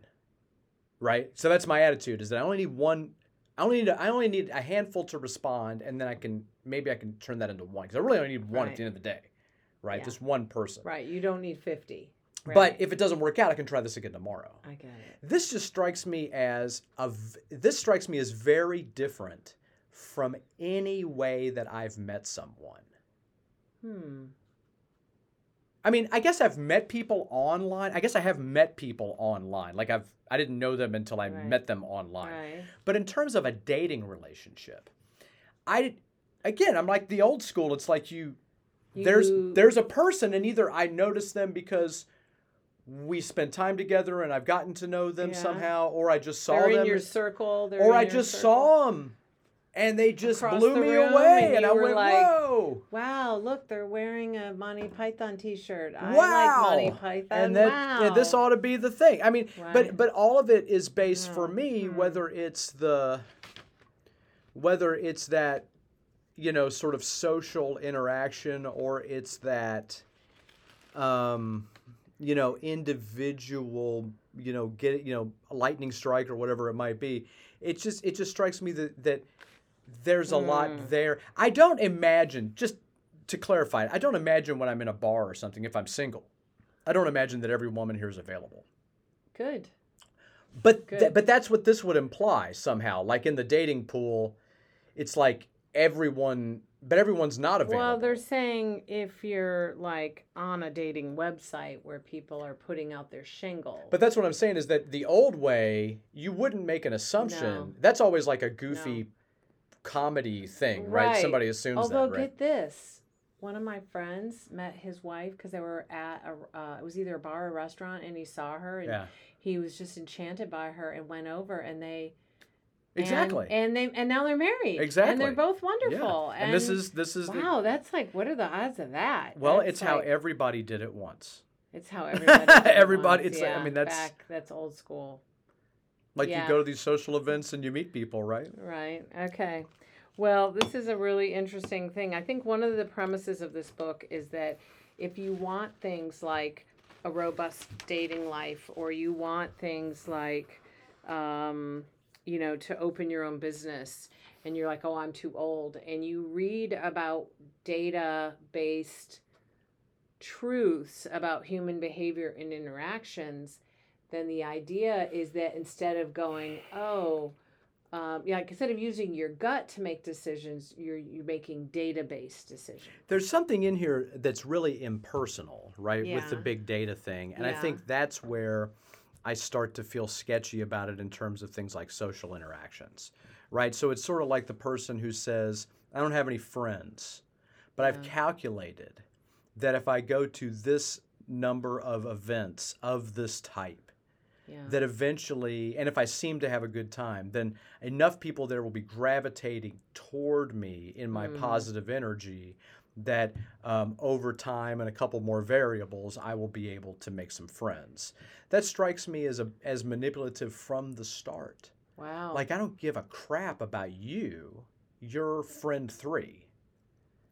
Right. So that's my attitude: is that I only need one. I only need a, I only need a handful to respond, and then I can maybe I can turn that into one because I really only need one at the end of the day, right? Yeah. Just one person. Right. You don't need 50. But if it doesn't work out, I can try this again tomorrow. I get it. This just strikes me as a this strikes me as very different from any way that I've met someone. Hmm. I mean, I guess I've met people online. I guess I have met people online. Like I've I didn't know them until I Right. met them online. Right. But in terms of a dating relationship, I again, I'm like the old school. It's like you there's You- there's a person and either I notice them because we spent time together and I've gotten to know them Yeah. somehow or I just saw They're them in your circle. They're or I just circle. saw them and they just Across blew the me away and and, I went like, whoa Wow, look, they're wearing a Monty Python T-shirt. I wow like Monty Python. and that wow. yeah, this ought to be the thing i mean Right. but but all of it is based for Hmm, me hmm. whether it's the whether it's that you know sort of social interaction or it's that um, you know, individual, you know, get you know, lightning strike or whatever it might be. It just it just strikes me that that there's a Mm. lot there. I don't imagine just to clarify, I don't imagine when I'm in a bar or something if I'm single. I don't imagine that every woman here is available. Good. But Good. th- but that's what this would imply somehow. Like in the dating pool, it's like everyone, but everyone's not available. Well, they're saying if you're like on a dating website where people are putting out their shingle. But that's what I'm saying is that the old way, you wouldn't make an assumption. No. That's always like a goofy comedy thing, right? Right. Somebody assumes Although that, right? get this, one of my friends met his wife because they were at a uh, it was either a bar or a restaurant, and he saw her and yeah, he was just enchanted by her and went over and they. And- exactly. And, they and now they're married. Exactly. And they're both yeah. wonderful. And, this is this is the wow. That's like what are the odds of that? well, That's it's how everybody did it once. It's how everybody. did it Everybody- once, it's like- I mean, that's- back, that's old school. Like Yeah. you go to these social events and you meet people, right? Right. Okay. Well, this is a really interesting thing. I think one of the premises of this book is that if you want things like a robust dating life, or you want things like, um, you know, to open your own business, and you're like, oh, I'm too old, and you read about data based truths about human behavior and interactions, then the idea is that instead of going, oh, um, yeah, like instead of using your gut to make decisions, you're you're making data-based decisions. There's something in here that's really impersonal, right? yeah. With the big data thing. And I think that's where I start to feel sketchy about it in terms of things like social interactions, right? So it's sort of like the person who says, I don't have any friends, but I've calculated that if I go to this number of events of this type, Yeah. that eventually, and if I seem to have a good time, then enough people there will be gravitating toward me in my Mhm. positive energy that um, over time and a couple more variables, I will be able to make some friends. That strikes me as a as manipulative from the start. wow. Like I don't give a crap about you. You're friend three.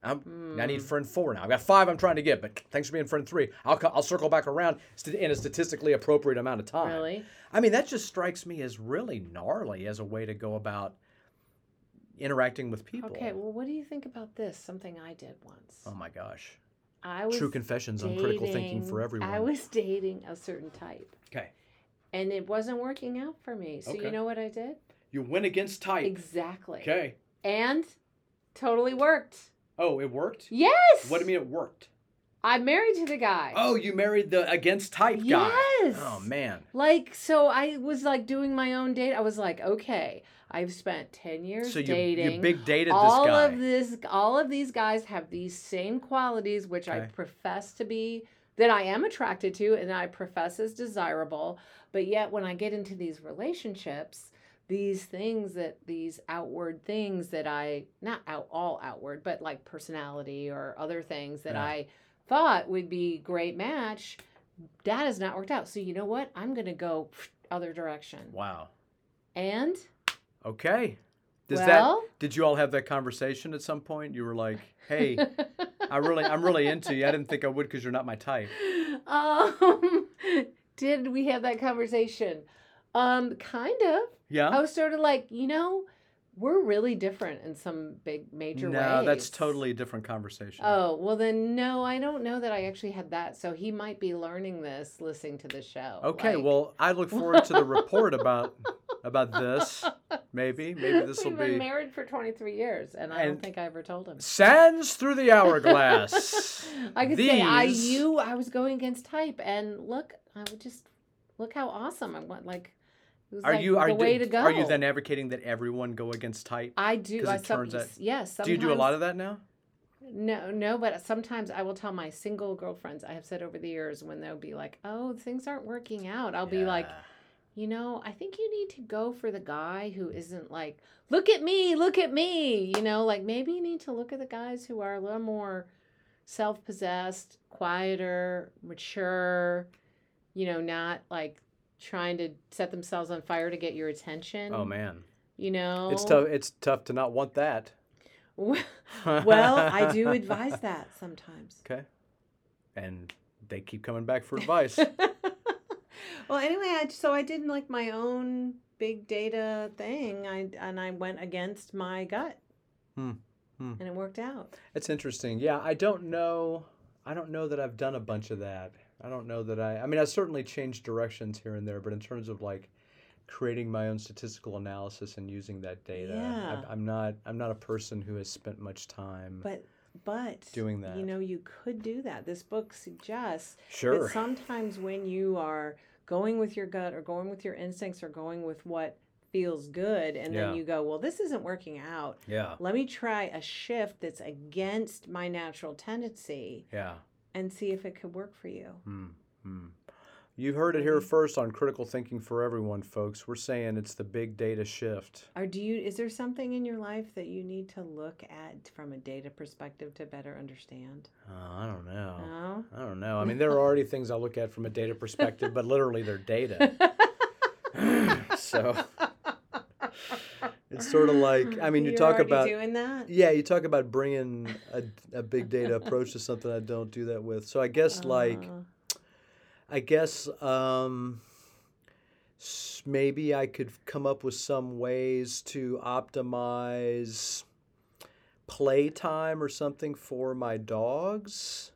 I'm, I need Hmm. friend four now. I've got five I'm trying to get, but thanks for being friend three. I'll, I'll circle back around in a statistically appropriate amount of time. really? I mean, that just strikes me as really gnarly as a way to go about interacting with people. Okay. Well, what do you think about this? Something I did once. Oh my gosh. I was True confessions on critical thinking for everyone. I was dating a certain type, okay. and it wasn't working out for me. So Okay. you know what I did? You went against type. Exactly. Okay. And totally worked. Oh, it worked? Yes. What do you mean it worked? I'm married to the guy. Oh, you married the against type guy. Yes. Oh man. Like, so I was like doing my own date. I was like, okay, I've spent 10 years So you, dating. you big dated all this guy. of this all of these guys have these same qualities which I profess to be that I am attracted to and I profess as desirable, but yet when I get into these relationships, these things that these outward things that I not out all outward, but like personality or other things that Yeah. I thought would be great match, that has not worked out. So you know what? I'm gonna go other direction. wow. And Okay. Does well, that did you all have that conversation at some point? You were like, "Hey, I really I'm really into you. I didn't think I would cuz you're not my type." um, did we have that conversation? Um, kind of. Yeah? I was sort of like, you know, we're really different in some big major ways. no, that's totally a different conversation. Oh, well then no, I don't know that I actually had that. So he might be learning this listening to the show. Okay, like- well, I look forward to the report about about this. Maybe, maybe this will be. We've been be married for 23 years and I don't think I ever told him. sands through the hourglass. I could say I These- you I was going against type and look, I would just look how awesome I want like it was Are like you are the way you, to go. are you then advocating that everyone go against type? I do I it some- turns out- yes, Do you do a lot of that now? No, no, but sometimes I will tell my single girlfriends I have said over the years when they'll be like, "Oh, things aren't working out." I'll be like, Yeah. "You know, I think you need to go for the guy who isn't like, look at me, look at me." You know, like maybe you need to look at the guys who are a little more self-possessed, quieter, mature, you know, not like trying to set themselves on fire to get your attention. Oh man, You know, it's tough. It's tough to not want that. well, I do advise that sometimes. Okay, and they keep coming back for advice. well, anyway, I, so I did like my own big data thing. I and I went against my gut, Hmm, hmm. and it worked out. It's interesting. Yeah, I don't know. I don't know that I've done a bunch of that. I don't know that I. I mean, I certainly changed directions here and there, but in terms of like creating my own statistical analysis and using that data, Yeah. I, I'm not. I'm not a person who has spent much time But but doing that. you know, you could do that. This book suggests sure. that sometimes when you are going with your gut or going with your instincts or going with what feels good, and Yeah. then you go, well, this isn't working out. yeah. Let me try a shift that's against my natural tendency Yeah. and see if it could work for you. Hmm. You heard it here Mhm. first on Critical Thinking for Everyone, folks. We're saying it's the big data shift. Are do you is there something in your life that you need to look at from a data perspective to better understand? Uh, I don't know. No. I don't know. I mean, there are already things I look at from a data perspective, but literally they're data. so it's sort of like I mean, you You're talk about doing that. yeah, you talk about bringing a, a big data approach to something I don't do that with. So I guess like Uh, I guess um, maybe I could come up with some ways to optimize playtime or something for my dogs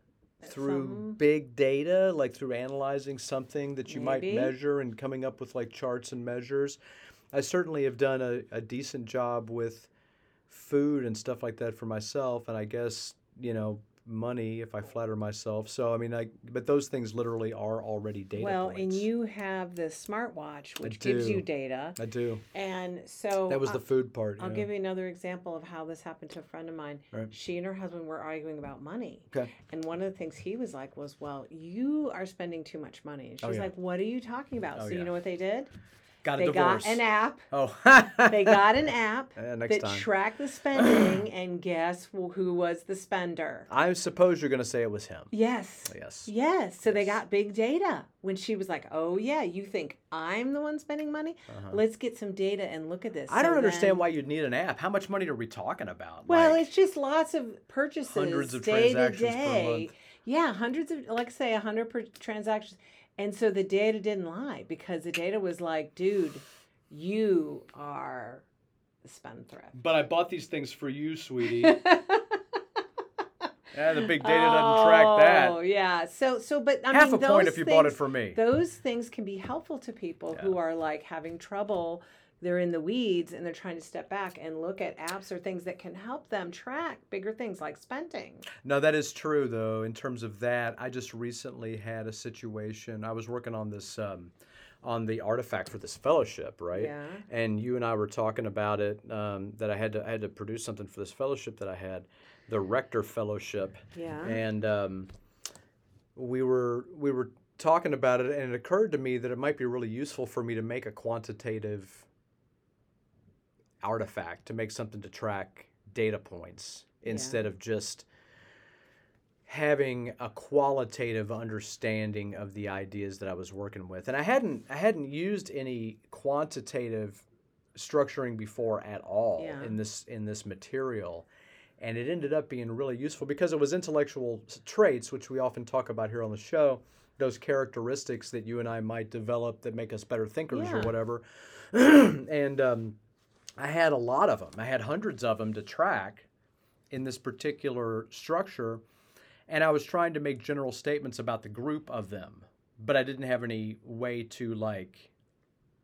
through Some- big data, like through analyzing something that you Maybe. might measure and coming up with like charts and measures. I certainly have done a, a decent job with food and stuff like that for myself, and I guess you know money if I flatter myself. So I mean, I but those things literally are already data well, points. and you have the smartwatch, which gives you data, I do. and so That was I- the food part. I'll yeah. give you another example of how this happened to a friend of mine. Right. She and her husband were arguing about money. Okay. And one of the things he was like was, Well, you are spending too much money. And oh, she's Oh, yeah. like, What are you talking about? Oh, so you know what they did? Got a They divorce. got an app. Oh. They got an app Uh, that time. tracked the spending and guess who was the spender? I suppose you're going to say it was him. Yes. Yes. Yes. So they got big data. When she was like, "Oh yeah, you think I'm the one spending money? Uh-huh. Let's get some data and look at this." I don't So understand then- why you'd need an app. How much money are we talking about? Well, Like, it's just lots of purchases, Hundreds of day to transactions per month. Yeah, hundreds of, like say, a hundred per transactions, and so the data didn't lie because the data was like, dude, you are the spendthrift. But I bought these things for you, sweetie. yeah, the big data doesn't track oh, that. Oh yeah. So so, but I Half mean, a point if you bought it for me. Those things can be helpful to people who are like having trouble. They're in the weeds and they're trying to step back and look at apps or things that can help them track bigger things like spending. No, that is true though. In terms of that, I just recently had a situation. I was working on this, um, on the artifact for this fellowship, right? Yeah. And you and I were talking about it. Um, that I had to I had to produce something for this fellowship that I had, the Rector Fellowship, Yeah. and um, we were we were talking about it, and it occurred to me that it might be really useful for me to make a quantitative artifact to make something to track data points Yeah. instead of just having a qualitative understanding of the ideas that I was working with. And I hadn't I hadn't used any quantitative structuring before at all Yeah. in this in this material. And it ended up being really useful because it was intellectual traits, which we often talk about here on the show, those characteristics that you and I might develop that make us better thinkers or whatever. and um, I had a lot of them. I had hundreds of them to track in this particular structure, and I was trying to make general statements about the group of them, but I didn't have any way to like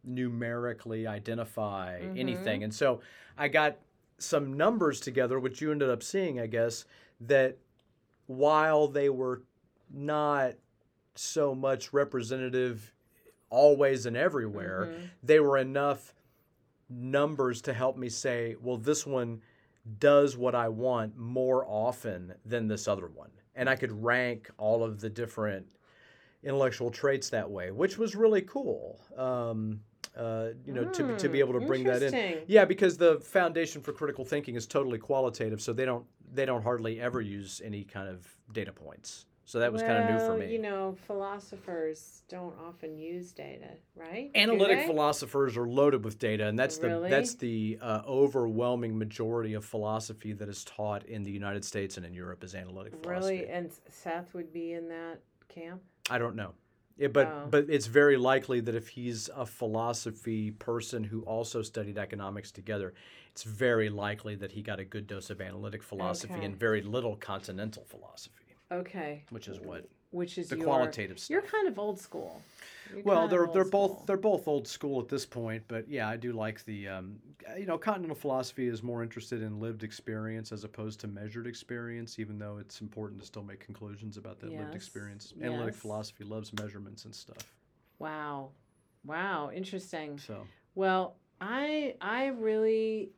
numerically identify Mhm. anything. And so I got some numbers together, which you ended up seeing, I guess, that while they were not so much representative always and everywhere, Mhm. they were enough numbers to help me say, well, this one does what I want more often than this other one. And I could rank all of the different intellectual traits that way, which was really cool. Um, uh, you know, to, to be Hmm, able to bring that in. Yeah, because the foundation for critical thinking is totally qualitative, so they don't they don't hardly ever use any kind of data points. So that was kind of new for Well, me. You know, philosophers don't often use data, right? Analytic philosophers are loaded with data, and that's the Really? that's the uh, overwhelming majority of philosophy that is taught in the United States and in Europe is analytic philosophy. Really, and Seth would be in that camp? I don't know. Yeah, but Oh. but it's very likely that if he's a philosophy person who also studied economics together, it's very likely that he got a good dose of analytic philosophy Okay. and very little continental philosophy, Okay. which is what Which is the your, qualitative stuff. You're kind of old school. You're Well, they're they're school. both they're both old school at this point, but yeah, I do like the um, you know continental philosophy is more interested in lived experience as opposed to measured experience, even though it's important to still make conclusions about that lived Yes, experience. Analytic philosophy loves measurements and stuff. Wow. Wow. Interesting. So Well, I I really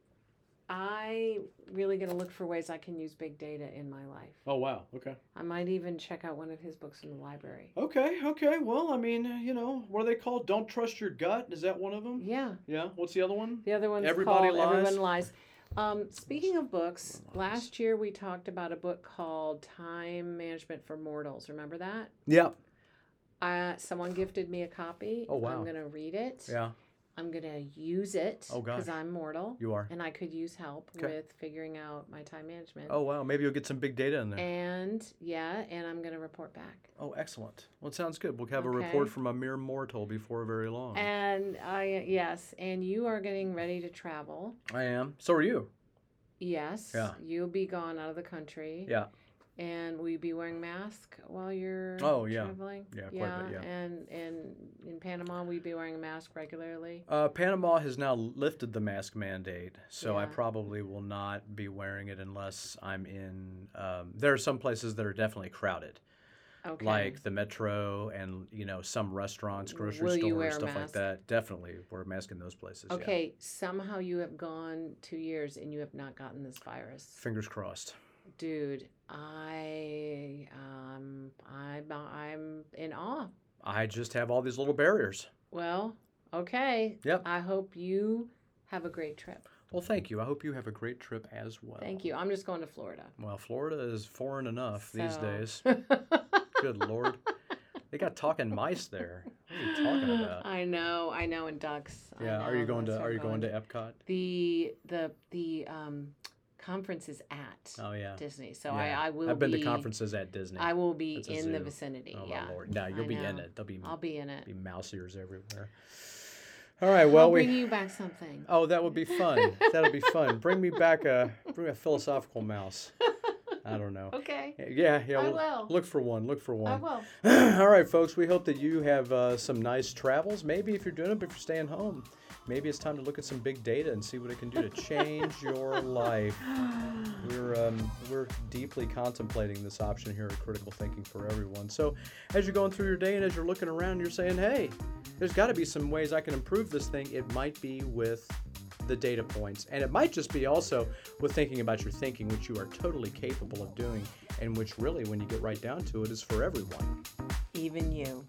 I really gonna look for ways I can use big data in my life. oh wow, okay. I might even check out one of his books in the library. Okay, okay. Well, I mean, you know, what are they called? Don't trust your gut. Is that one of them? Yeah. Yeah. What's the other one? The other one's Everybody called Lies? Everyone Lies. Um, speaking of books, last year we talked about a book called Time Management for Mortals. Remember that? Yeah. Uh, someone gifted me a copy. Oh, wow. I'm gonna read it. Yeah. I'm gonna use it Oh, because. I'm mortal You are. and I could use help Okay. with figuring out my time management. Oh wow. Maybe you'll get some big data in there. And yeah, and I'm gonna report back. oh, excellent. Well, it sounds good. We'll have a report from a mere mortal before very long. And I yes, and you are getting ready to travel. I am. So are you. Yes. Yeah. You'll be gone out of the country. Yeah. And will you be wearing mask while you're Oh, yeah. traveling? Yeah, quite a bit, yeah. And and in Panama will you be wearing a mask regularly? Uh, Panama has now lifted the mask mandate, so I probably will not be wearing it unless I'm in. Um, there are some places that are definitely crowded, Okay. like the metro and you know some restaurants, grocery Will stores, stuff like that. Definitely wear a mask in those places. yeah. Okay, somehow you have gone two years and you have not gotten this virus. Fingers crossed. Dude, I um I'm I'm in awe. I just have all these little barriers. Well, okay. Yep. I hope you have a great trip. Well, thank you. I hope you have a great trip as well. Thank you. I'm just going to Florida. Well, Florida is foreign enough these days. Good lord. They got talking mice there. What are you talking about? I know, I know, and ducks. Yeah, are you going to are you going to Epcot? the the the um conference is at Oh yeah. Disney, so Yeah. I I will I've been be to conferences at Disney. I will be in the vicinity. oh yeah, my lord. No, you'll I be in it. There'll be I'll be in it. be mouse ears everywhere. All right, well I'll we bring you back something. Oh, that would be fun. That'll be fun. Bring me back a bring a philosophical mouse. I don't know. Okay, Yeah, yeah. I will. Look for one. Look for one. I will. All right, folks. We hope that you have uh, some nice travels. Maybe if you're doing it, but if you're staying home, maybe it's time to look at some big data and see what it can do to change your life. We're um, we're deeply contemplating this option here at Critical Thinking for Everyone. So, as you're going through your day and as you're looking around, you're saying, "Hey, there's got to be some ways I can improve this thing." It might be with the data points, and it might just be also with thinking about your thinking, which you are totally capable of doing, and which really, when you get right down to it, is for everyone. Even you.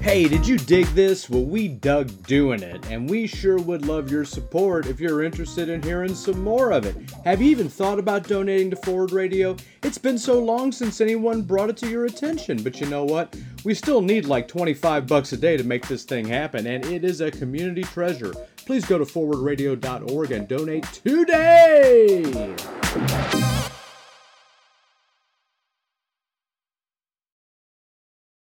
Hey, did you dig this? Well, we dug doing it, and we sure would love your support if you're interested in hearing some more of it. Have you even thought about donating to Forward Radio? It's been so long since anyone brought it to your attention, but you know what? We still need like 25 bucks a day to make this thing happen, and it is a community treasure. Please go to forwardradio.org and donate today!